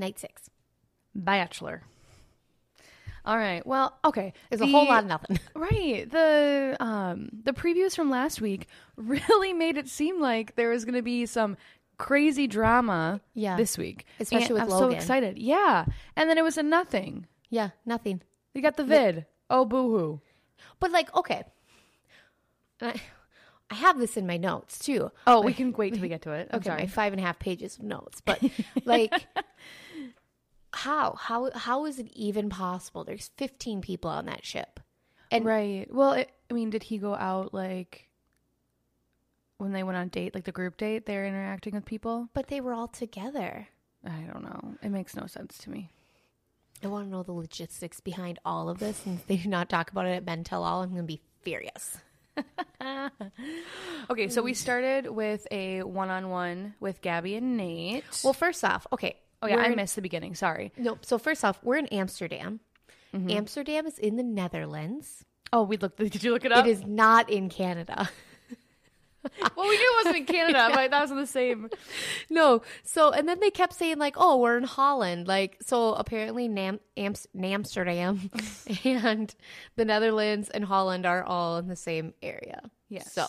night six. Bachelor. All right. Well, okay. There's a whole lot of nothing. Right. The um the previews from last week really made it seem like there was going to be some crazy drama Yeah. this week. Especially And with I'm Logan. so excited. Yeah. And then it was a nothing. yeah, nothing. You got the vid. Oh boo-hoo. But like, okay. I, I have this in my notes too. Oh, we can wait till we get to it. I'm okay, my five and a half pages of notes. But like how? How how is it even possible? There's 15 people on that ship. And right. Well, it, I mean, did he go out like when they went on date, like the group date, they're interacting with people? but they were all together. I don't know. It makes no sense to me. I want to know the logistics behind all of this. And if they do not talk about it at Men Tell All, I'm going to be furious. Okay, so we started with a one-on-one with Gabby and Nate. Well, first off, okay. Oh yeah, we're I in- missed the beginning. Sorry. No, so first off, we're in Amsterdam. Mm-hmm. Amsterdam is in the Netherlands. Oh, we looked. Did you look it up? It is not in Canada. Well, we knew it wasn't in Canada, but that was the same. no, so and then they kept saying like, "Oh, we're in Holland." Like, so apparently, Nam- Amst- Amsterdam and the Netherlands and Holland are all in the same area. Yes. So,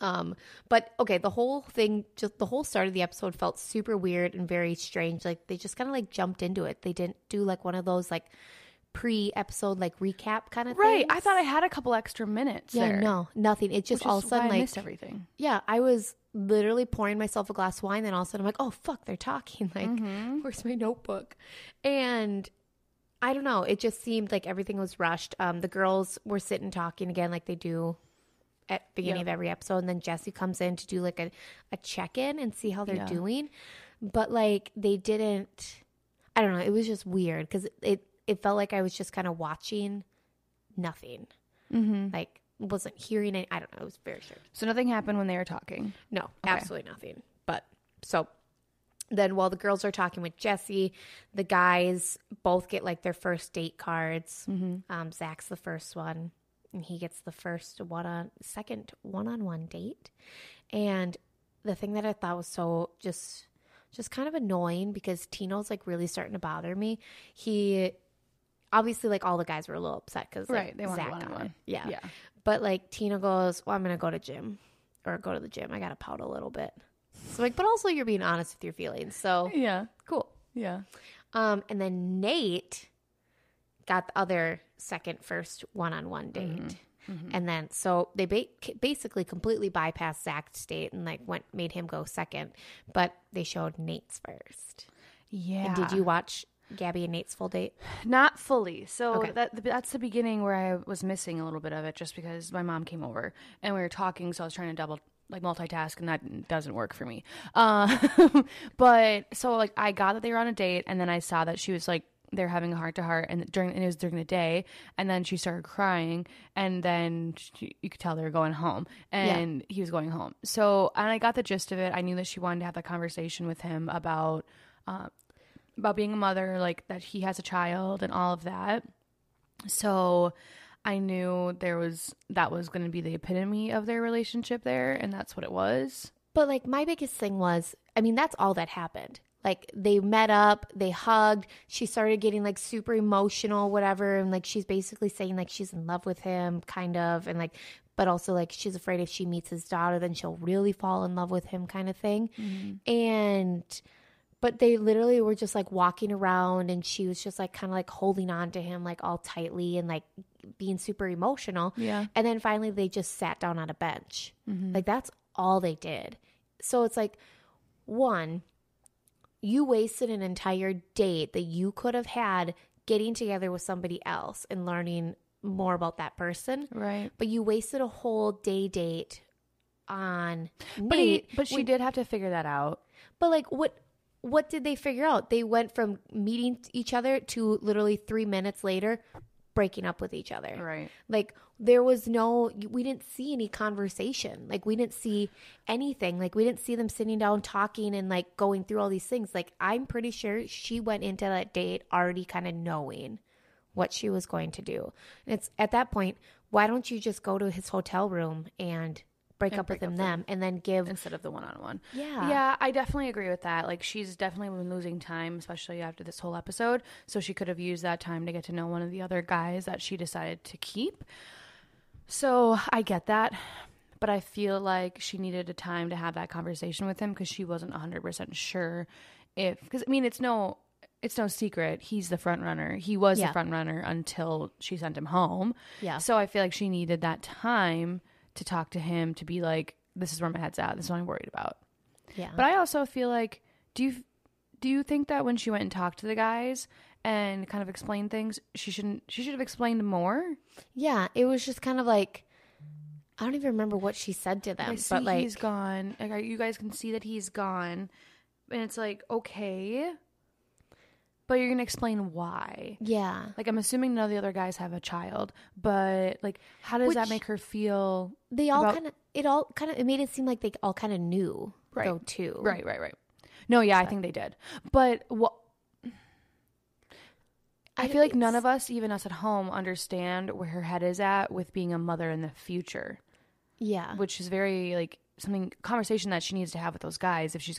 um, but okay, the whole thing, just the whole start of the episode felt super weird and very strange. Like they just kind of like jumped into it. They didn't do like one of those like pre-episode like recap kind of things. Right. I thought I had a couple extra minutes. Yeah, there, no, nothing. It just which all of a sudden like missed everything. yeah, I was literally pouring myself a glass of wine, then all of a sudden I'm like, oh fuck, they're talking. Like, Mm-hmm. where's my notebook? And I don't know. It just seemed like everything was rushed. Um, the girls were sitting talking again, like they do at the beginning Yep. of every episode, and then Jesse comes in to do like a, a check in and see how they're Yeah. doing. But like they didn't. I don't know. It was just weird because it it felt like I was just kind of watching nothing. Mm-hmm. Like wasn't hearing it. I don't know. It was very strange. So nothing happened when they were talking. No, absolutely nothing. But so then while the girls are talking with Jesse, the guys both get like their first date cards. Um, Zach's the first one, and he gets the first one on second one on one date. And the thing that I thought was so just just kind of annoying because Tino's like really starting to bother me. He obviously like all the guys were a little upset because Right, they wanted Zach got one-on-one. it. Yeah. Yeah. But like Tino goes, Well, I'm gonna go to gym or go to the gym. I gotta pout a little bit. So like, but also you're being honest with your feelings. So Yeah. cool. Yeah. Um, and then Nate got the other second first one on one date. And then so they ba- basically completely bypassed Zach's date and like went made him go second, but they showed Nate's first. Yeah. And did you watch Gabby and Nate's full date? Not fully. So Okay. that that's the beginning where I was missing a little bit of it, just because my mom came over and we were talking, so I was trying to double like multitask, and that doesn't work for me. Uh, but so like I got that they were on a date, and then I saw that she was like they're having a heart to heart, and during and it was during the day, and then she started crying, and then she, you could tell they were going home, and he was going home. So and I got the gist of it. I knew that she wanted to have that conversation with him about. Uh, about being a mother, like that he has a child and all of that. So I knew there was that was going to be the epitome of their relationship there, and that's what it was. But like my biggest thing was, I mean, that's all that happened. Like they met up, they hugged, she started getting like super emotional, whatever, and like she's basically saying like she's in love with him, kind of, and like but also like she's afraid if she meets his daughter then she'll really fall in love with him kind of thing. Mm-hmm. And but they literally were just like walking around and she was just like kind of like holding on to him like all tightly and like being super emotional. Yeah. And then finally they just sat down on a bench. Mm-hmm. Like that's all they did. So it's like one, you wasted an entire date that you could have had getting together with somebody else and learning more about that person. Right. But you wasted a whole day date on But he, but she did have to figure that out. But like what what did they figure out? They went from meeting each other to literally 3 minutes later breaking up with each other. Right. Like there was no we didn't see any conversation. Like we didn't see anything. Like we didn't see them sitting down talking and like going through all these things. Like I'm pretty sure she went into that date already kind of knowing what she was going to do. And it's at that point, why don't you just go to his hotel room and break up with him them and then give instead of the one-on-one. Yeah. Yeah, I definitely agree with that. Like she's definitely been losing time, especially after this whole episode. So she could have used that time to get to know one of the other guys that she decided to keep. So I get that. But I feel like she needed a time to have that conversation with him because she wasn't 100% sure if because I mean it's no it's no secret he's the front runner. He was Yeah. the front runner until she sent him home. Yeah. So I feel like she needed that time to talk to him to be like, this is where my head's at. This is what I'm worried about. yeah But I also feel like, do you do you think that when she went and talked to the guys and kind of explained things, she shouldn't she should have explained more? yeah it was just kind of like i don't even remember what she said to them but like he's gone. Like you guys can see that he's gone, and it's like okay, but you're gonna explain why. yeah Like I'm assuming none of the other guys have a child, but like how does that make her feel? they all about- kind of it all kind of it made it seem like they all kind of knew Right. though too Right, right, right. No, yeah, I think they did. But what I feel like none of us, even us at home, understand where her head is at with being a mother in the future, yeah which is very like something conversation that she needs to have with those guys if she's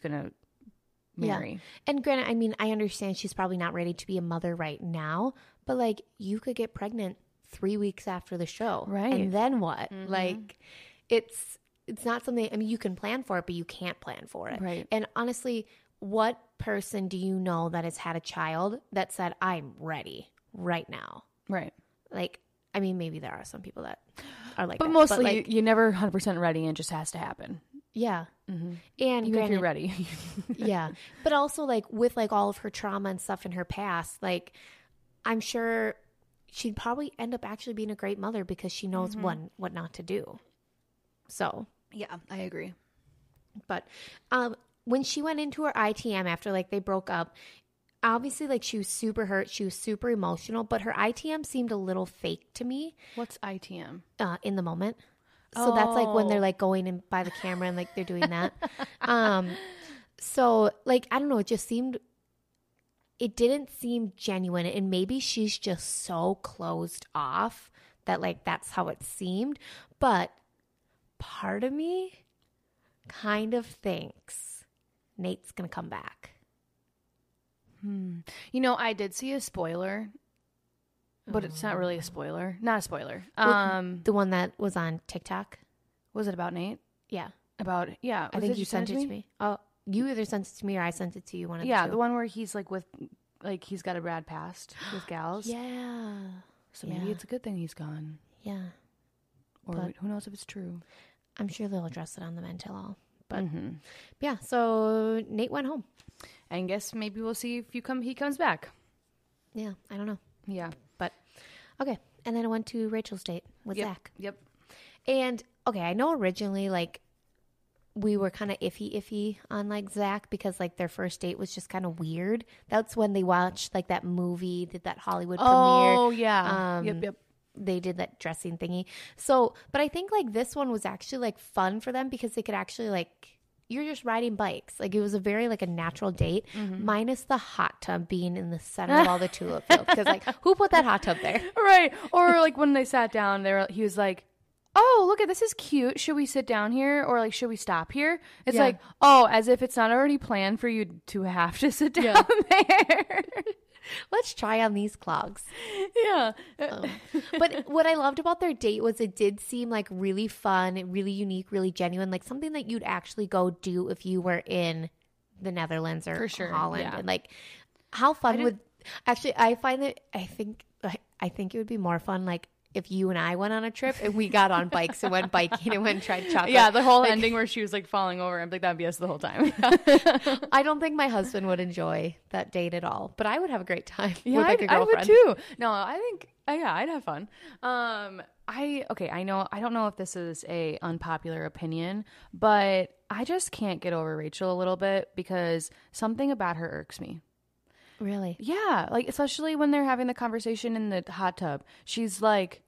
gonna Yeah. And granted, I mean, I understand she's probably not ready to be a mother right now, but like you could get pregnant three weeks after the show, Right. And then what? Mm-hmm. Like, it's it's not something. I mean, you can plan for it, but you can't plan for it, Right. And honestly, what person do you know that has had a child that said, "I'm ready right now"? Right. Like, I mean, maybe there are some people that are like, But that, mostly like, you, you're never 100% ready and it just has to happen. Yeah. And Even if you're ready. yeah but also like with like all of her trauma and stuff in her past like i'm sure she'd probably end up actually being a great mother because she knows what what not to do so yeah, I agree. but um when she went into her itm after like they broke up obviously like she was super hurt she was super emotional but her itm seemed a little fake to me What's ITM? uh, in the moment. So that's like when they're Oh. like going in by the camera and like they're doing that. um, so like I don't know, it just seemed it didn't seem genuine, and maybe she's just so closed off that like that's how it seemed. But part of me kind of thinks Nate's gonna come back. Hmm. You know, I did see a spoiler, but it's not really a spoiler. Not a spoiler. Um, The one that was on TikTok. was it about Nate? Yeah, About yeah, I was think it you sent it to me. Oh, you either sent it to me or I sent it to you. One of Yeah, the the two. one where he's like with, like he's got a bad past with gals. Yeah. So maybe yeah. it's a good thing he's gone, Yeah. or But- who knows if it's true. I'm sure they'll address it on the men tell all. But Mhm. yeah, so Nate went home. And guess maybe we'll see if you come. He comes back. Yeah, I don't know. Yeah. Okay. And then I went to Rachel's date with Yep. Zach. Yep. And okay, I know originally like we were kind of iffy iffy on like Zach because like their first date was just kind of weird. That's when they watched like that movie, did that Hollywood premiere. Oh yeah. Um, yep. Yep. they did that dressing thingy. So, but I think like this one was actually like fun for them because they could actually like you're just riding bikes. Like it was a very like a natural date, Mm-hmm. minus the hot tub being in the center of all the tulip fields. Because like who put that hot tub there? Right. Or like when they sat down, they were. He was like. Oh, look at this is cute. Should we sit down here or like should we stop here? It's Yeah. like, oh, as if it's not already planned for you to have to sit down there. Let's try on these clogs. yeah. Um, but what I loved about their date was it did seem like really fun, really unique, really genuine, like something that you'd actually go do if you were in the Netherlands or For sure, Holland. yeah. And like, how fun would actually? I find that I think I think it would be more fun like if you and I went on a trip and we got on bikes and went biking and went and tried chocolate. Yeah, the whole Like, ending where she was like falling over. I'm like, that'd be us the whole time. I don't think my husband would enjoy that date at all, but I would have a great time Yeah, with like I'd- a I would too. No, I think uh, yeah, I'd have fun. Um, I okay, I know I don't know if this is a unpopular opinion, but I just can't get over Rachel a little bit because something about her irks me. Really? Yeah, like especially when they're having the conversation in the hot tub. She's like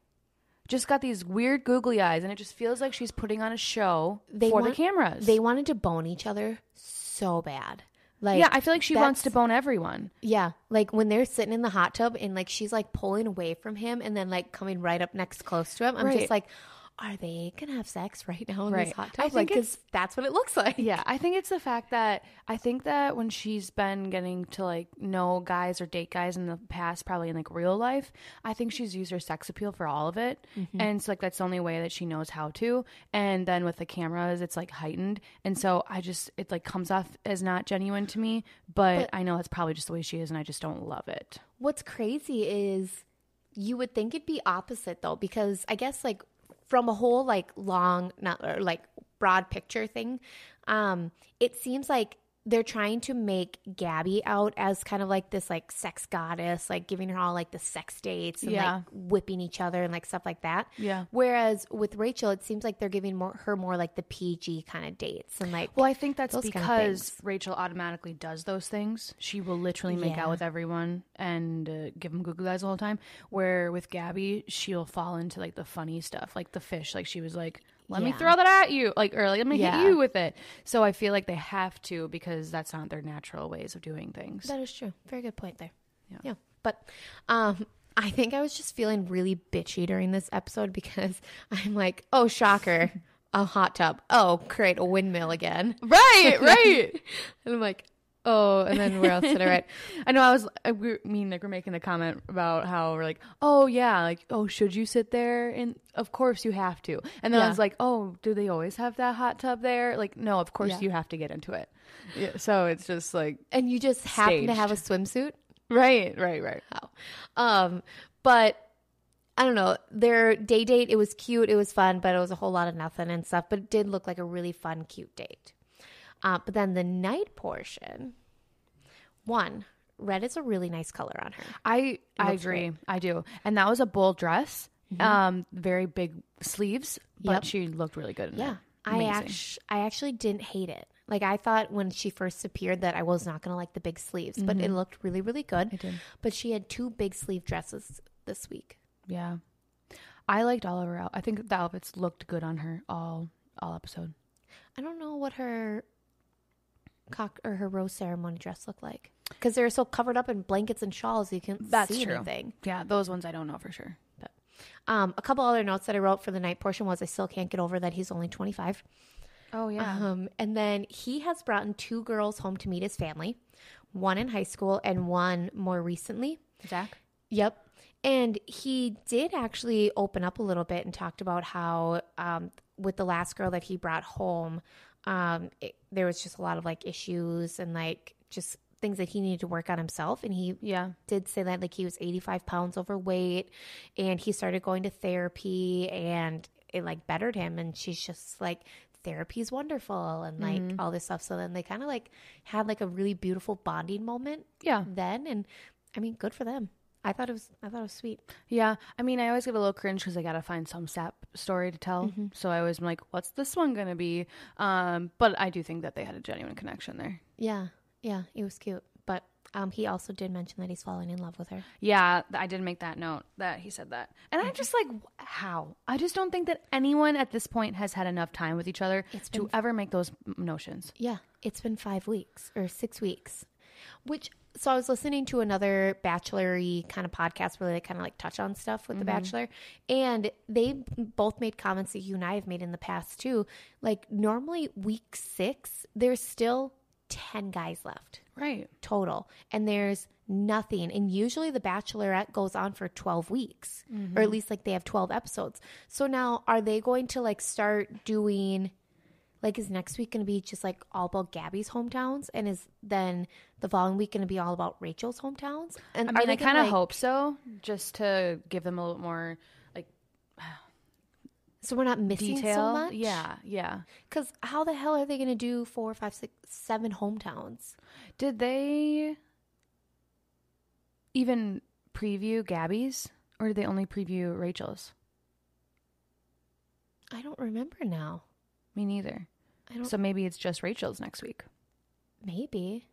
just got these weird googly eyes and it just feels like she's putting on a show They for the cameras. They wanted to bone each other so bad. Like yeah, I feel like she wants to bone everyone. Yeah, like when they're sitting in the hot tub and like she's like pulling away from him and then like coming right up next close to him. I'm Right. just like, are they gonna have sex right now in Right. this hot I tub? think Like, 'cause that's what it looks like. Yeah, I think it's the fact that I think that when she's been getting to like know guys or date guys in the past, probably in like real life, I think she's used her sex appeal for all of it, mm-hmm. and it's like that's the only way that she knows how to. And then with the cameras, it's like heightened, and so I just it like comes off as not genuine to me. But, I know that's probably just the way she is, and I just don't love it. What's crazy is you would think it'd be opposite though, because I guess like from a whole like long, not or like broad picture thing, um, it seems like they're trying to make Gabby out as kind of like this like sex goddess, like giving her all like the sex dates and Yeah. like whipping each other and like stuff like that. Yeah. Whereas with Rachel, it seems like they're giving more her more like the PG kind of dates and like Well, I think that's Those kind of because. Rachel automatically does those things. She will literally make Yeah. out with everyone and uh, give them googly eyes the whole time. Where with Gabby, she'll fall into like the funny stuff, like the fish. Like she was like, "Let me throw that at you," like or like, "Let me Yeah. hit you with it." So I feel like they have to because that's not their natural ways of doing things. That is true. Very good point there. Yeah. Yeah. But um I think I was just feeling really bitchy during this episode because I'm like, oh shocker, a hot tub. Oh, great, a windmill again. right, right. And I'm like, oh, and then where else did I write? I know. I was. I we- mean, like we're making the comment about how we're like, oh yeah, like oh, should you sit there? And of course you have to. And then I Yeah. was like, oh, do they always have that hot tub there? Like, no, of course Yeah. you have to get into it. Yeah. So it's just like, And you just happen to have a swimsuit. right, right, right. Wow. Um, but I don't know. Their day date, it was cute, it was fun, but it was a whole lot of nothing and stuff. But it did look like a really fun, cute date. Uh, but then the night portion, one, red is a really nice color on her. I I agree. I do. And that was a bold dress. Um, very big sleeves, but Yep. she looked really good in Yeah. it. I actually, I actually didn't hate it. Like I thought when she first appeared that I was not gonna like the big sleeves, but it looked really, really good. It did. But she had two big sleeve dresses this week. Yeah. I liked all of her out. I think the outfits looked good on her all all episode. I don't know what her cock or her rose ceremony dress look like because they're so covered up in blankets and shawls you can't That's see true. anything. Yeah, those ones I don't know for sure. But Um, a couple other notes that I wrote for the night portion was I still can't get over that he's only 25. oh yeah. Um, and then he has brought in two girls home to meet his family, one in high school and one more recently. Zach. Yep. And he did actually open up a little bit and talked about how, um, with the last girl that he brought home, um, it, there was just a lot of like issues and like just things that he needed to work on himself. And he Yeah. did say that like he was 85 pounds overweight and he started going to therapy and it like bettered him. And she's just like, therapy is wonderful and like all this stuff. So then they kind of like had like a really beautiful bonding moment Yeah. then. And I mean, good for them. I thought it was, I thought it was sweet. Yeah. I mean, I always get a little cringe because I got to find some sap story to tell. So I always am like, what's this one going to be? Um, but I do think that they had a genuine connection there. Yeah. Yeah. It was cute. But um, he also did mention that he's falling in love with her. Yeah, I did make that note that he said that. And I'm just like, how? I just don't think that anyone at this point has had enough time with each other It's to been- ever make those notions. Yeah, it's been five weeks or six weeks. Which so I was listening to another bachelory kind of podcast where they kind of like touch on stuff with the mm-hmm. bachelor, and they both made comments that you and I have made in the past too. Like normally week six, there's still ten guys left Right. total, and there's nothing. And usually the Bachelorette goes on for twelve weeks, or at mm-hmm. least like they have twelve episodes. So now are they going to like start doing? Like, is next week going to be just like all about Gabby's hometowns, and is then the following week going to be all about Rachel's hometowns? And I mean, I kind of like- hope so, just to give them a little more like so. We're not missing detail. so much, Yeah, yeah. Because how the hell are they going to do four, five, six, seven hometowns? Did they even preview Gabby's, or did they only preview Rachel's? I don't remember now. Me neither. So maybe it's just Rachel's next week. Maybe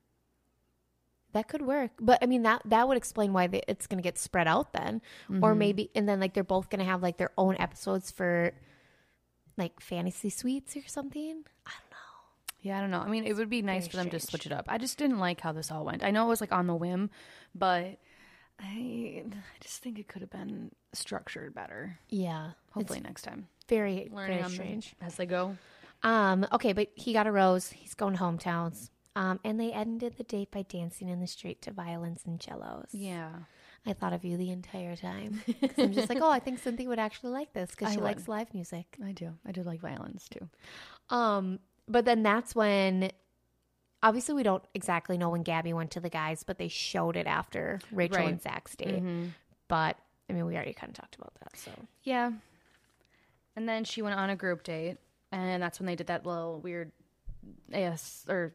that could work, but I mean that that would explain why they, it's going to get spread out then, Mm-hmm. or maybe and then like they're both going to have like their own episodes for like fantasy suites or something. I don't know. Yeah, I don't know. I mean, it would be nice very for them to switch it up. I just didn't like how this all went. I know it was like on the whim, but I, I just think it could have been structured better. Yeah, Hopefully next time. very learning very strange. as they go. Um, okay, but he got a rose. He's going to hometowns. Um, and they ended the date by dancing in the street to violins and cellos. Yeah. I thought of you the entire time. I'm just like, oh, I think Cynthia would actually like this because she would. likes live music. I do. I do like violins too. Um, but then that's when, obviously, we don't exactly know when Gabby went to the guys, but they showed it after Rachel Right. and Zach's date. Mm-hmm. But I mean, we already kind of talked about that. So Yeah. And then she went on a group date, and that's when they did that little weird AS or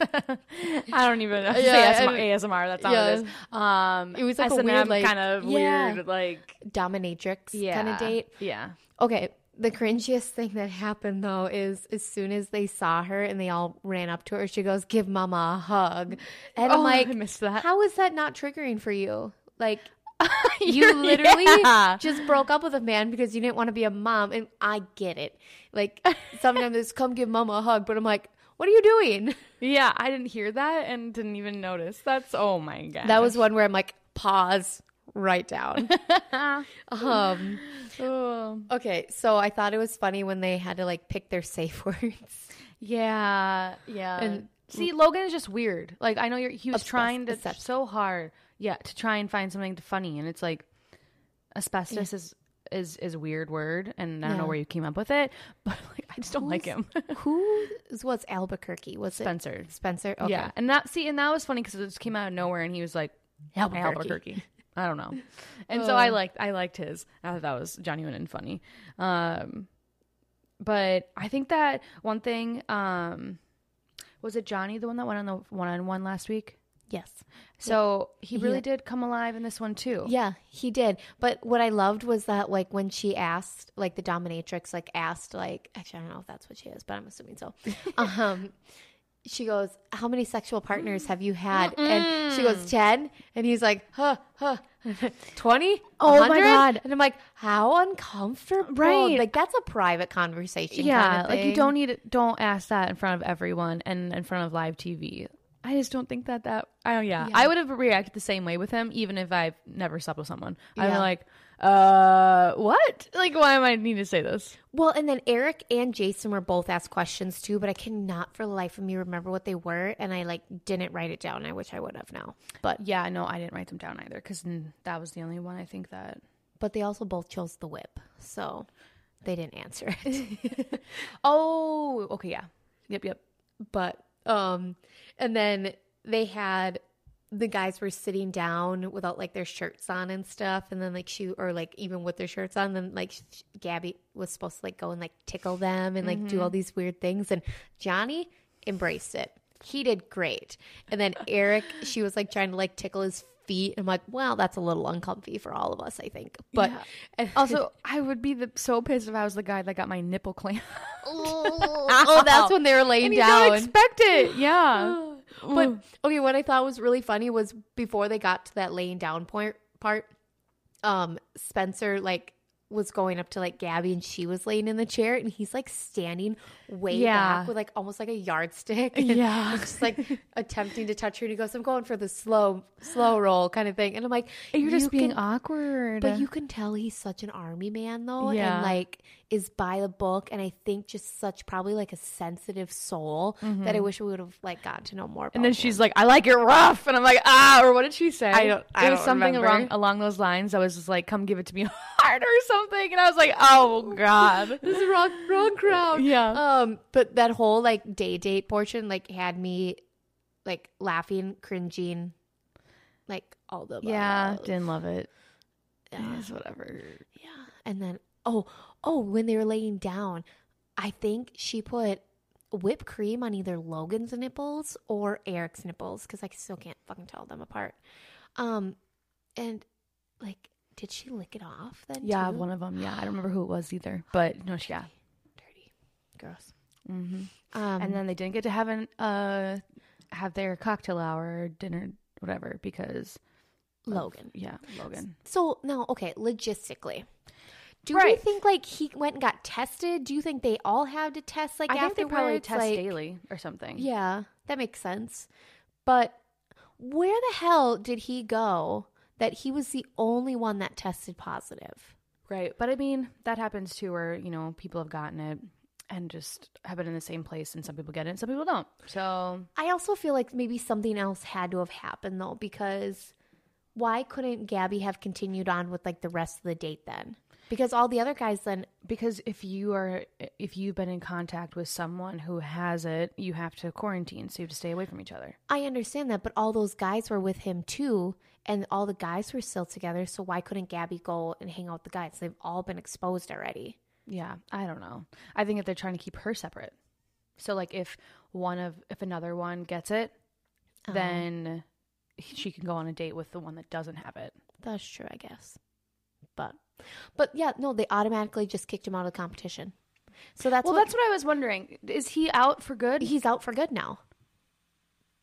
I don't even know. Yeah, I- ASMR. That's not what it is. Um, It was like a S&M weird, like- kind of Yeah. weird, like dominatrix yeah, kind of date. Yeah. Okay. The cringiest thing that happened though is as soon as they saw her and they all ran up to her, she goes, "Give Mama a hug," and I'm Oh, like, I missed that. "How is that not triggering for you?" Like, you literally yeah. just broke up with a man because you didn't want to be a mom, and I get it. Like, sometimes it's come give Mama a hug, but I'm like, "What are you doing?" Yeah, I didn't hear that and didn't even notice. That's oh my god. That was one where I'm like, pause, write down. um. Oh. Okay, so I thought it was funny when they had to like pick their safe words. Yeah, yeah. And- see, Logan is just weird. Like I know you're, he was Obsessed- trying to obsessed. so hard, yeah, to try and find something funny, and it's like asbestos is is is a weird word, and I don't know where you came up with it, but like I just don't like him. Who was Albuquerque? Was it Spencer. Spencer? Okay. Yeah, and that see, and that was funny because it just came out of nowhere, and he was like Albuquerque. Albuquerque. I don't know, and so I liked I liked his. I thought that was genuine and funny. Um, but I think that one thing, um, was it Johnny the one that went on the one on one last week? Yes. So he really Yeah. did come alive in this one too. Yeah, he did. But what I loved was that like when she asked, like the dominatrix, like asked, like actually I don't know if that's what she is, but I'm assuming so. um, she goes, "How many sexual partners have you had?" And she goes, 10. And he's like, "Huh, huh." 20? Oh my God. And I'm like, how uncomfortable. Right. Like, that's a private conversation. yeah. kind of like you don't need it. Don't ask that in front of everyone and in front of live TV. I just don't think that that. I don't. Yeah, Yeah. I would have reacted the same way with him, even if I've never slept with someone. I'm like, uh, what? Like, why am I need to say this? Well, and then Eric and Jason were both asked questions too, but I cannot for the life of me remember what they were, and I like didn't write it down. I wish I would have now, but Yeah, no, I didn't write them down either because that was the only one I think that. but they also both chose the whip, so they didn't answer it. Oh, okay, yeah, yep, yep. but um, and then they had the guys were sitting down without like their shirts on and stuff, and then like she or like even with their shirts on, then like sh- Gabby was supposed to like go and like tickle them and like do all these weird things, and Johnny embraced it. He did great, and then Eric, she was like trying to like tickle his feet. I'm like, wow, that's a little uncomfy for all of us, I think. But Yeah. Also, I would be the, so pissed if I was the guy that got my nipple clamped. oh, that's when they were laying and down. don't expect it. Yeah. But okay, what I thought was really funny was before they got to that laying down point part, um, Spencer like was going up to like Gabby and she was laying in the chair and he's like standing way Yeah. back with like almost like a yardstick. and Yeah. just like attempting to touch her. And he goes, I'm going for the slow, slow roll kind of thing. And I'm like, You're just you being can- awkward. But you can tell he's such an army man though, Yeah. and like is by the book, and I think just such probably like a sensitive soul that I wish we would have like gotten to know more. about Mm-hmm. and then him. she's like, "I like it rough," and I'm like, "Ah," or what did she say? I don't- I it was don't something remember. along along those lines. I was just like, "Come give it to me hard" or something, and I was like, "Oh God." this is wrong, wrong crowd. Yeah. Um, but that whole like day date portion like had me like laughing, cringing, like all the yeah, didn't love it. Yeah. It's whatever. Yeah. And then oh oh when they were laying down, I think she put whipped cream on either Logan's nipples or Eric's nipples because I still can't fucking tell them apart. Um, and like, did she lick it off then? Yeah, too? one of them. Yeah, I don't remember who it was either, but no, she, yeah. dirty, gross. hmm Um, and then they didn't get to have an uh have their cocktail hour, dinner, whatever, because of- Logan. yeah, Logan. So now, okay, logistically, do we Right. think like he went and got tested? Do you think they all had to test like I think they probably test Like- daily or something. Yeah, that makes sense. But where the hell did he go that he was the only one that tested positive? Right. But I mean, that happens too, where, you know, people have gotten it and just have been in the same place, and some people get it and some people don't. So, I also feel like maybe something else had to have happened though, because why couldn't Gabby have continued on with like the rest of the date then? Because all the other guys then, because if you are, if you've been in contact with someone who has it, you have to quarantine. So you have to stay away from each other. I understand that, but all those guys were with him too, and all the guys were still together. So why couldn't Gabby go and hang out with the guys? They've all been exposed already. Yeah. I don't know. I think that they're trying to keep her separate. So, like, if one of, if another one gets it, uh-huh. then she can go on a date with the one that doesn't have it. That's true, I guess. But, but yeah, no, they automatically just kicked him out of the competition. So that's Well, what that's what I was wondering. Is he out for good? he's out for good now.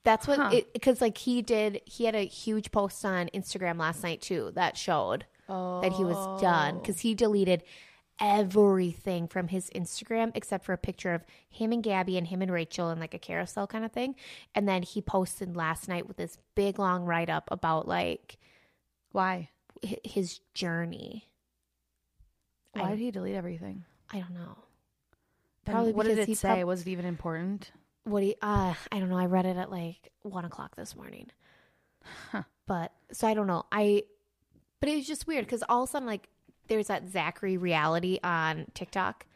That's what Huh. it because like he did. He had a huge post on Instagram last night too that showed that he was done oh. because he deleted everything from his Instagram except for a picture of him and Gabby and him and Rachel and like a carousel kind of thing. And then he posted last night with this big long write up about like Why? his journey. Why I- did he delete everything? I don't know. Probably what did it he say? prob- was it even important? what he uh i don't know i read it at like one o'clock this morning Huh. but so i don't know i but it was just weird because all of a sudden like there's that zachary reality on tiktok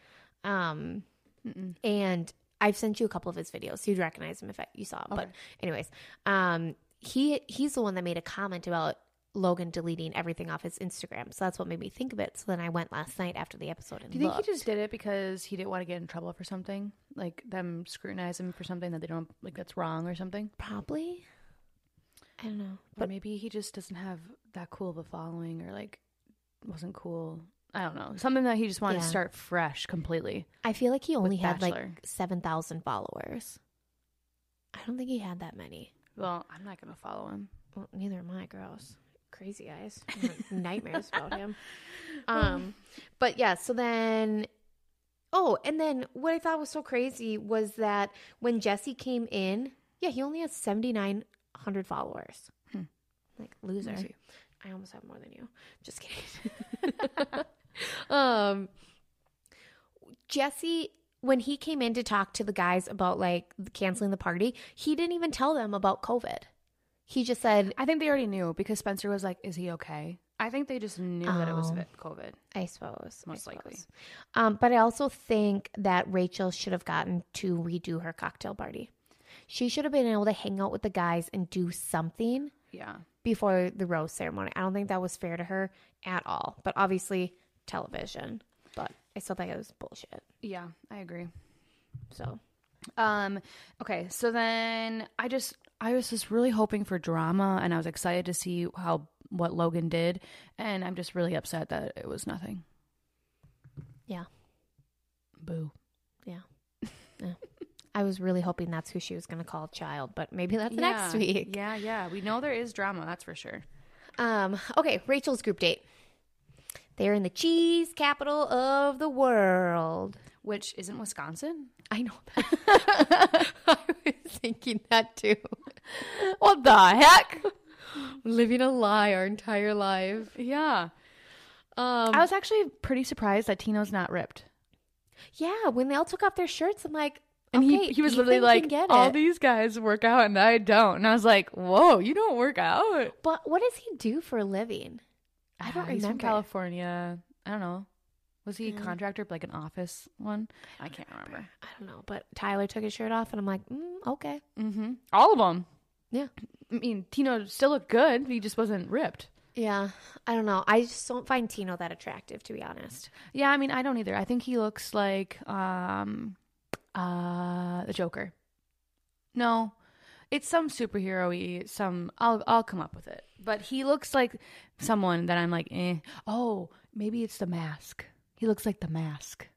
um Mm-mm. and i've sent you a couple of his videos so you'd recognize him if I, you saw him but anyways um he he's the one that made a comment about logan deleting everything off his instagram so that's what made me think of it so then i went last night after the episode and Do you think looked. he just did it because he didn't want to get in trouble for something? Like them scrutinize him for something that they don't like that's wrong or something? probably i don't know Or but maybe he just doesn't have that cool of a following or like wasn't cool. I don't know. Something that he just wanted to start fresh completely. I feel like he only had Bachelor. like 7,000 followers. I don't think he had that many. Well, I'm not gonna follow him. Well, neither am I, gross. Crazy eyes. Nightmares about him. Um, but yeah, so then Oh, and then what I thought was so crazy was that when Jesse came in, yeah, he only has 7,900 followers. Hmm. Like loser. Let me see. I almost have more than you. Just kidding. um, Jesse, when he came in to talk to the guys about like canceling the party, he didn't even tell them about COVID. He just said, I think they already knew because Spencer was like, "Is he okay?" I think they just knew that it was Oh. COVID. I suppose. I Most likely. suppose. Um, but I also think that Rachel should have gotten to redo her cocktail party. She should have been able to hang out with the guys and do something Yeah. before the rose ceremony. I don't think that was fair to her at all. But obviously, television. But I still think it was bullshit. Yeah, I agree. So Um, okay, so then I just I was just really hoping for drama and I was excited to see how what Logan did and I'm just really upset that it was nothing. Yeah. Boo. Yeah. yeah. I was really hoping that's who she was going to call child, but maybe that's next week. Yeah, yeah. We know there is drama, that's for sure. Um, okay, Rachel's group date. They're in the cheese capital of the world. Which isn't Wisconsin? I know that. I was thinking that too. What the heck? Living a lie our entire life. yeah. Um, I was actually pretty surprised that Tino's not ripped. yeah, when they all took off their shirts, I'm like, And okay, he, he was literally like, all it. these guys work out and I don't. And I was like, whoa, you don't work out? But what does he do for a living? I don't Ah, He's from. California. I don't know. Was he a Yeah. contractor, like an office one? I can't remember. I don't know. But Tyler took his shirt off, and I'm like, mm, okay. Mm-hmm. All of them. Yeah. I mean, Tino still looked good. He just wasn't ripped. Yeah, I don't know. I just don't find Tino that attractive, to be honest. Yeah, I mean, I don't either. I think he looks like um, uh, the Joker. No, it's some superhero-y. Some I'll I'll come up with it. But he looks like someone that I'm like, eh. Oh, maybe it's the mask. He looks like the mask.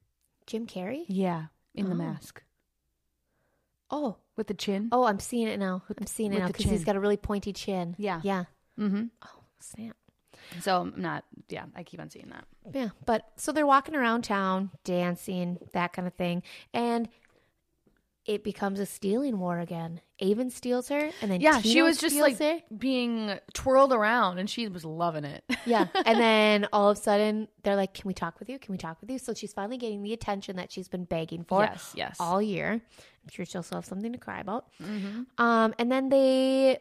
Jim Carrey? Yeah, in the Oh. mask Oh, with the chin. oh, I'm seeing it now. I'm seeing it with now the because he's chin. got a really pointy chin. Yeah. Yeah. Mm-hmm. Oh, snap. So I'm not. Yeah, I keep on seeing that. Yeah, but so they're walking around town, dancing, that kind of thing, and it becomes a stealing war again. Aven steals her, and then Yeah, she was just like her. being twirled around, and she was loving it. Yeah. And then all of a sudden, they're like, Can we talk with you? Can we talk with you? So she's finally getting the attention that she's been begging for yes, yes. all year. I'm sure she'll still have something to cry about. mm-hmm. Um, and then they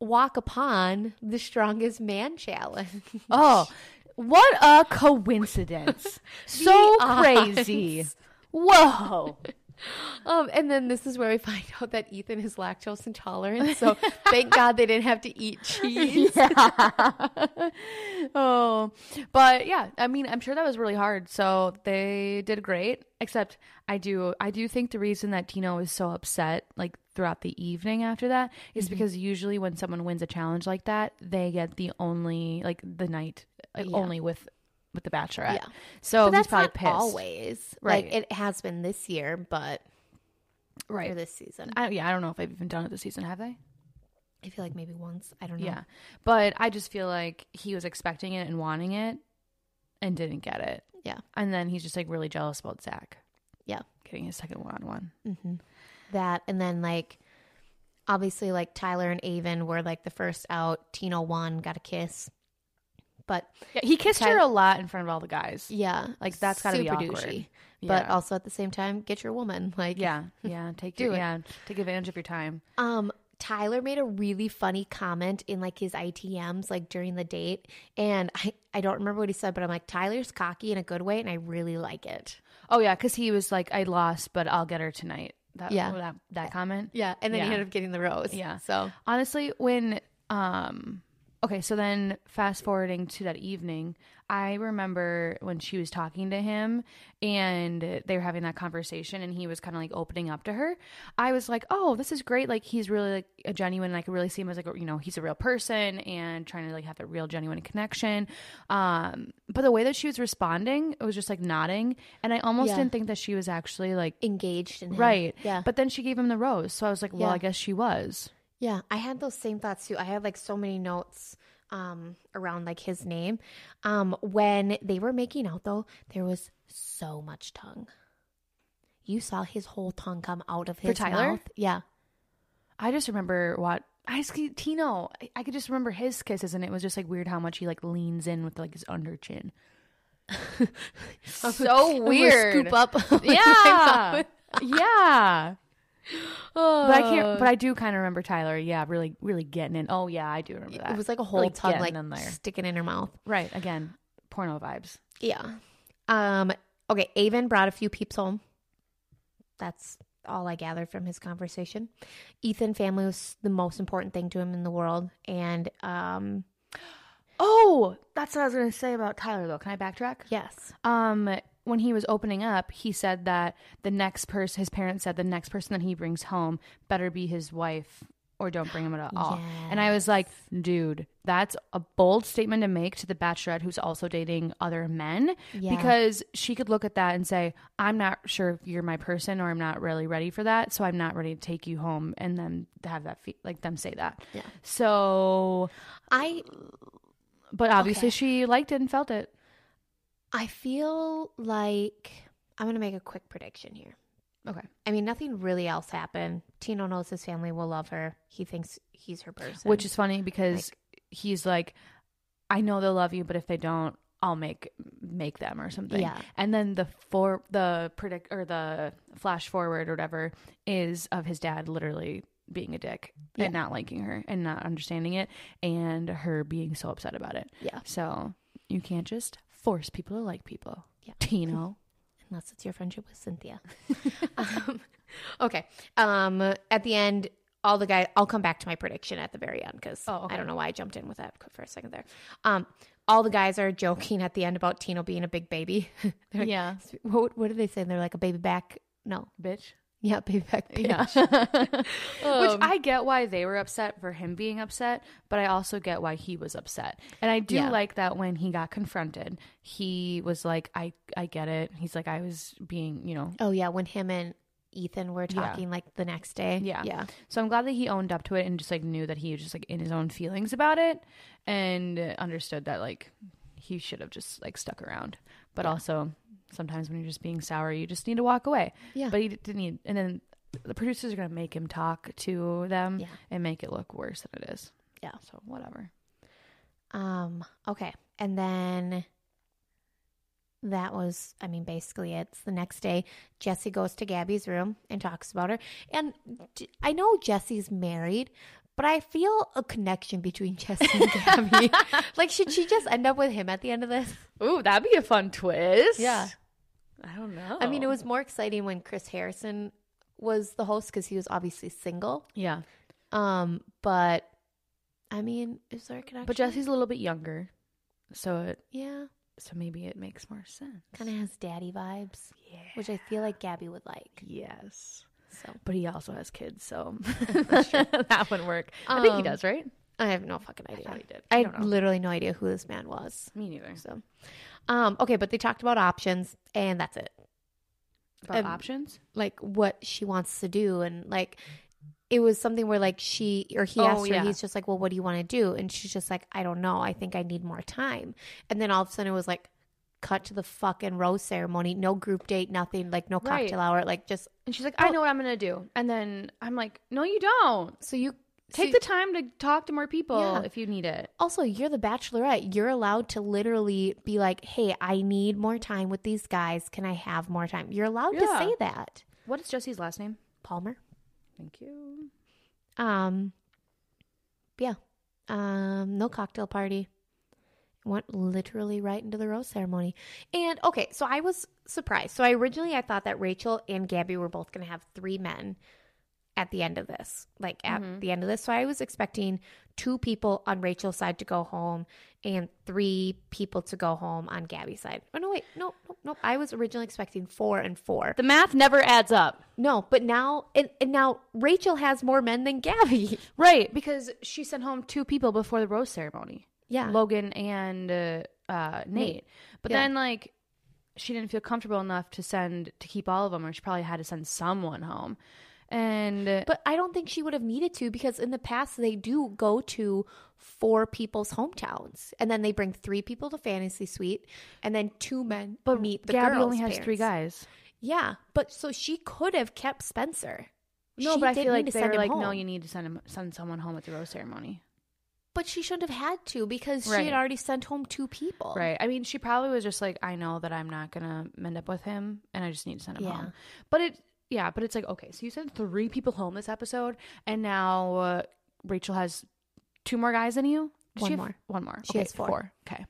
walk upon the strongest man challenge. Oh, what a coincidence! so crazy. Whoa. Um, and then this is where we find out that Ethan is lactose intolerant. So thank God they didn't have to eat cheese. oh, but yeah, I mean, I'm sure that was really hard. So they did great. Except I do, I do think the reason that Tino was so upset, like throughout the evening after that, is Mm-hmm. because usually when someone wins a challenge like that, they get the only like the night like, Yeah. only with with the Bachelorette. Yeah. So But he's that's probably not pissed. always. Right. Like it has been this year, but right? this season. I, yeah, I don't know if they've even done it this season. Have they? I feel like maybe once. I don't know. Yeah, but I just feel like he was expecting it and wanting it, and didn't get it. Yeah. and then he's just like really jealous about Zach. Yeah. getting his second one on one. That and then like obviously like Tyler and Aven were like the first out. Tino won, got a kiss. But Yeah, he kissed her a lot in front of all the guys. yeah, Like that's got to be awkward. douchey. Yeah. But also at the same time, get your woman. Like yeah, yeah, take Do your, it. yeah, take advantage of your time. Um, Tyler made a really funny comment in like his ITMs like during the date, and I I don't remember what he said, but I'm like Tyler's cocky in a good way, and I really like it. Oh yeah, because he was like, I lost, but I'll get her tonight. That, Yeah. that that comment. Yeah, and then he ended up getting the rose. Yeah. so Honestly, when um okay, so then fast forwarding to that evening, I remember when she was talking to him and they were having that conversation and he was kind of like opening up to her. I was like, "Oh, this is great. Like he's really like a genuine and I could really see him as like, a, you know, he's a real person and trying to like have a real genuine connection." Um, but the way that she was responding, it was just like nodding and I almost Yeah. didn't think that she was actually like engaged in him. right. Yeah, But then she gave him the rose. So I was like, "Well, Yeah. I guess she was." Yeah. I had those same thoughts too. I had like so many notes um around like his name. Um, when they were making out though, there was so much tongue. You saw his whole tongue come out of his Tyler? mouth. Yeah. I just remember what I see Tino. I, I could just remember his kisses, and it was just like weird how much he like leans in with like his under chin. so weird. Scoop up. Yeah, yeah. But I Oh. can't. But I do kind of remember Tyler. Yeah, really, really getting in. Oh yeah, I do remember that. It was like a whole Really tongue like in there. sticking in her mouth. right again. Porno vibes. Yeah. Um. Okay. Aven brought a few peeps home. That's all I gathered from his conversation. Ethan family was the most important thing to him in the world, and um. Oh, that's what I was gonna say about Tyler. Though, can I backtrack? Yes. um when he was opening up he said that the next person his parents said the next person that he brings home better be his wife or don't bring him at all and i was like dude that's a bold statement to make to the bachelorette who's also dating other men Yeah. because she could look at that and say i'm not sure if you're my person or i'm not really ready for that so i'm not ready to take you home and then have that fe- like them say that Yeah. so I but obviously Okay. she liked it and felt it I feel like I'm gonna make a quick prediction here. okay I mean, nothing really else happened. Tino knows his family will love her. He thinks he's her person. which is funny because he's like i know they'll love you but if they don't i'll make make them or something Yeah. and then the for the predict or the flash forward or whatever is of his dad literally being a dick Yeah. and not liking her and not understanding it and her being so upset about it yeah, so you can't just force people to like people Yeah. tino unless it's your friendship with Cynthia. um, okay. Um, at the end, all the guys. I'll come back to my prediction at the very end because Oh, okay. I don't know why I jumped in with that for a second there. Um, all the guys are joking at the end about Tino being a big baby. Like, yeah What, what did they say? They're like a baby back. No. bitch Yeah, baby back. Bitch. Yeah. Which Um, I get why they were upset for him being upset, but I also get why he was upset. And I do Yeah. like that when he got confronted, he was like, I, I get it. He's like, I was being, you know. Oh yeah, when him and Ethan were Yeah. talking like the next day. Yeah. Yeah. So I'm glad that he owned up to it and just like knew that he was just like in his own feelings about it and understood that like he should have just like stuck around. But Yeah. also sometimes when you're just being sour, you just need to walk away. Yeah. But he didn't need, and then the producers are gonna make him talk to them Yeah. and make it look worse than it is. Yeah. So whatever. Um, okay. And then that was, I mean, basically it's the next day. Jesse goes to Gabby's room and talks about her. And I know Jesse's married, but I feel a connection between Jesse and Gabby. like, should she just end up with him at the end of this? Ooh, that'd be a fun twist. Yeah. I don't know. I mean, it was more exciting when Chris Harrison was the host because he was obviously single. yeah. Um, but I mean, is there a connection? But Jesse's a little bit younger, so it yeah, so maybe it makes more sense. kind of has daddy vibes, Yeah. which I feel like Gabby would like. Yes. So But he also has kids, so that wouldn't work. I think he Um, does, right? I have no fucking idea. thought he did. I, I know. literally no idea who this man was. Me neither. So, um, okay, but they talked about options, and that's it. About Um, options? Like what she wants to do, and like it was something where like she or he Oh, asked her, yeah. he's just like, "Well, what do you want to do?" And she's just like, "I don't know. I think I need more time." And then all of a sudden, it was like. Cut to the fucking rose ceremony. No group date, nothing. Like no Right. cocktail hour. Like just And she's like, I know what I'm gonna do. And then I'm like, No, you don't. so you Take so- the time to talk to more people Yeah. if you need it. Also, you're the bachelorette. You're allowed to literally be like, hey, I need more time with these guys. Can I have more time? You're allowed to say that. What is Jesse's last name? Palmer. Thank you. Um, yeah. Um, no cocktail party. Went literally right into the rose ceremony. And okay, so I was surprised. So I originally I thought that Rachel and Gabby were both going to have three men at the end of this, like at the end of this. So I was expecting two people on Rachel's side to go home and three people to go home on Gabby's side. Oh no, wait, no, no, no. I was originally expecting four and four. The math never adds up. No, but now and, and now Rachel has more men than Gabby. Right, because she sent home two people before the rose ceremony. Yeah. Logan and uh, uh, Nate. But Yeah. then, like, she didn't feel comfortable enough to send to keep all of them, or she probably had to send someone home. And But I don't think she would have needed to because in the past they do go to four people's hometowns and then they bring three people to fantasy suite and then two men but meet the Gabby only has three guys. Yeah, but so she could have kept Spencer. No, She but I feel like they send were him like, no, you need to send him send someone home at the rose ceremony. But she shouldn't have had to because she had already sent home two people. Right. I mean, she probably was just like, I know that I'm not gonna end up with him, and I just need to send him Yeah. home. But it, yeah, but it's like, okay, so you sent three people home this episode, and now uh, Rachel has two more guys than you. Does One have- more. One more. She Okay, has four. Okay.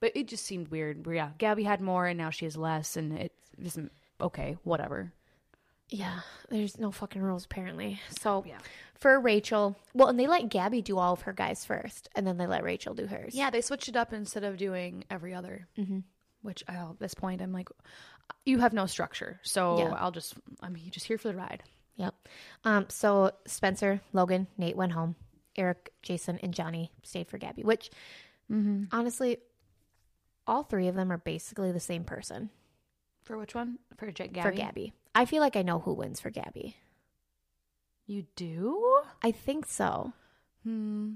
But it just seemed weird. Yeah, Gabby had more, and now she has less, and it just okay, whatever. Yeah, there's no fucking rules apparently. So Yeah. for Rachel, well, and they let Gabby do all of her guys first, and then they let Rachel do hers. Yeah, they switched it up instead of doing every other. Mhm. Which I, at this point, I'm like, you have no structure, so Yeah. I'll just, I'm just here for the ride. Yep. Um, so Spencer, Logan, Nate went home. Eric, Jason, and Johnny stayed for Gabby, which mm-hmm. honestly, all three of them are basically the same person For which one? For J- Gabby? for Gabby. I feel like I know who wins for Gabby. You do? I think so. Hmm.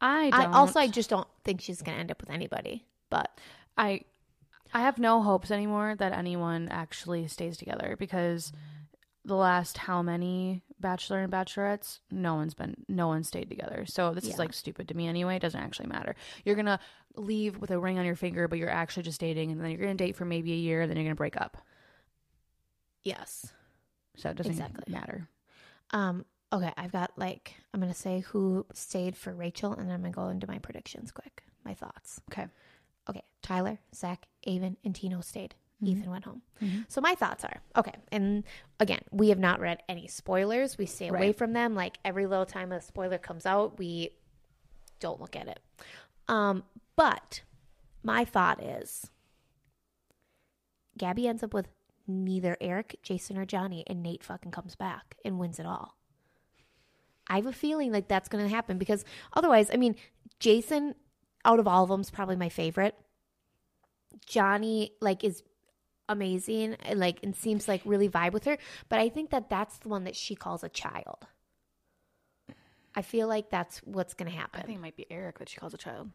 I I also I just don't think she's gonna end up with anybody. But I I have no hopes anymore that anyone actually stays together because the last how many bachelor and bachelorettes no one's been no one stayed together so this Yeah. is like stupid to me anyway it doesn't actually matter you're gonna leave with a ring on your finger but you're actually just dating and then you're gonna date for maybe a year and then you're gonna break up yes. so it doesn't Exactly. matter Um, okay, I've got like I'm gonna say who stayed for Rachel and then I'm gonna go into my predictions quick. My thoughts. okay Okay, Tyler, Zach, Aven, and Tino stayed. Mm-hmm. Ethan went home. So my thoughts are okay. And again, we have not read any spoilers. We stay away Right. from them. Like every little time a spoiler comes out, we don't look at it. Um, but my thought is Gabby ends up with neither Eric, Jason, or Johnny, and Nate fucking comes back and wins it all. I have a feeling like that's going to happen because otherwise, I mean, Jason out of all of them is probably my favorite. Johnny like is amazing and like and seems like really vibe with her, but I think that that's the one that she calls a child. I feel like that's what's going to happen. i think it might be eric that she calls a child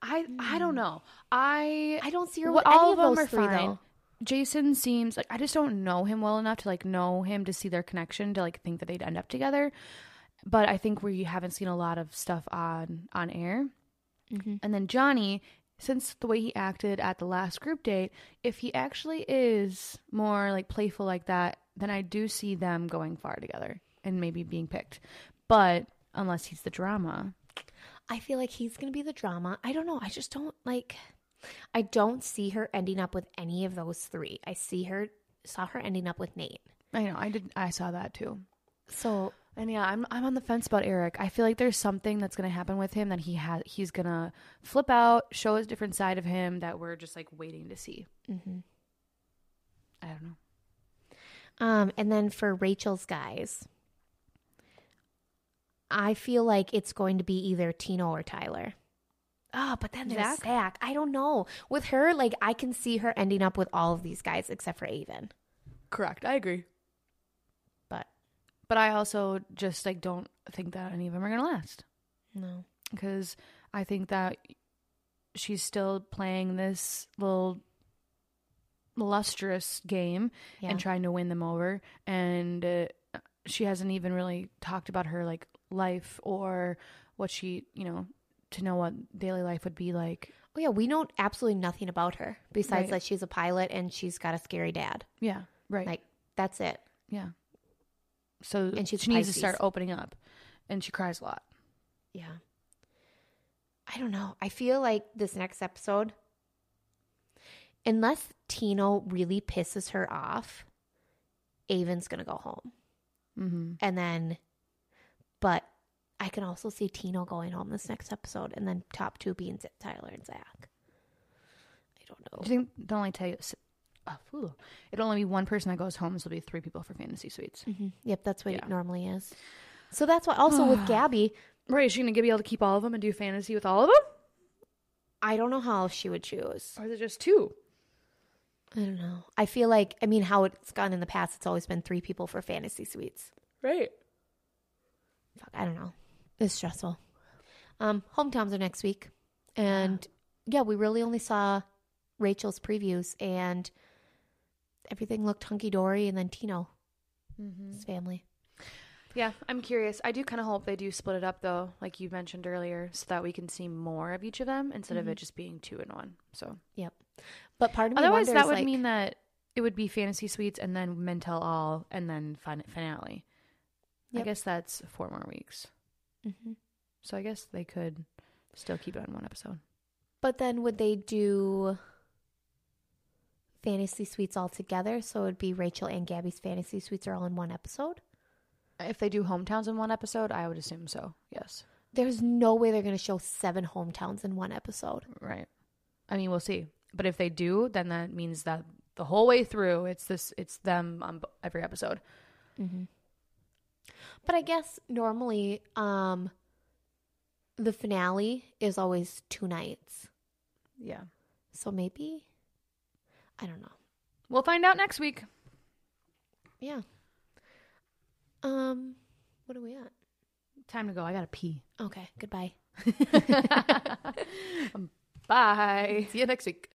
i i don't hmm. know i I don't see her all any of of them are three fine. though. Jason seems like I just don't know him well enough to like know him to see their connection to like think that they'd end up together. But I think we haven't seen a lot of stuff on on air. Mhm. And then Johnny, since the way he acted at the last group date, if he actually is more like playful like that, then I do see them going far together and maybe being picked. But unless he's the drama, I feel like he's going to be the drama. I don't know. I just don't like I don't see her ending up with any of those three. I see her saw her ending up with Nate. I know I did I saw that too. So, And yeah, I'm I'm on the fence about Eric. I feel like there's something that's gonna happen with him that he has he's gonna flip out, show his different side of him that we're just like waiting to see. Mm-hmm. I don't know. um and then for Rachel's guys, I feel like it's going to be either Tino or Tyler. Oh, but then there's Zach? Zach. I don't know. With her, like I can see her ending up with all of these guys except for Aven. Correct. I agree. But I also just like don't think that any of them are gonna last no. because I think that she's still playing this little lustrous game Yeah. and trying to win them over and uh, she hasn't even really talked about her like life or what she you know to know what daily life would be like Oh yeah, we know absolutely nothing about her besides Right. that she's a pilot and she's got a scary dad. yeah right Like that's it. yeah so And she needs to start opening up and she cries a lot Yeah. I don't know. I feel like this next episode, unless Tino really pisses her off, Aven's gonna go home, mm-hmm. and then, but I can also see Tino going home this next episode, and then top two being Tyler and Zach. I don't know. Do you think they'll only tell oh, it'll only be one person that goes home so there'll be three people for fantasy suites hmm Yep, that's what Yeah. it normally is. So that's why. Also with Gabby, right is she gonna be able to keep all of them and do fantasy with all of them I don't know how she would choose. or is it just two I don't know. I feel like I mean how it's gone in the past. It's always been three people for fantasy suites. right Fuck, I don't know. It's stressful. Um, hometowns are next week, and yeah, we really only saw Rachel's previews, and everything looked hunky dory. And then Tino, his family. Yeah, I'm curious. I do kind of hope they do split it up though, like you mentioned earlier, so that we can see more of each of them instead of it just being two in one. So yep. But part of me otherwise, wonders, that would like, mean that it would be fantasy suites and then men tell all and then fin- finale. I guess that's four more weeks. Mhm. So I guess they could still keep it on one episode. But then would they do fantasy suites all together? So it would be Rachel and Gabby's fantasy suites are all in one episode. If they do hometowns in one episode, I would assume so. Yes. There's no way they're going to show seven hometowns in one episode. Right. I mean, we'll see. But if they do, then that means that the whole way through, it's this, it's them on every episode. But I guess normally, um, the finale is always two nights. Yeah. So maybe, I don't know. We'll find out next week. Yeah. Um, what are we at? Time to go. I gotta pee. Okay. Goodbye. Bye. See you next week.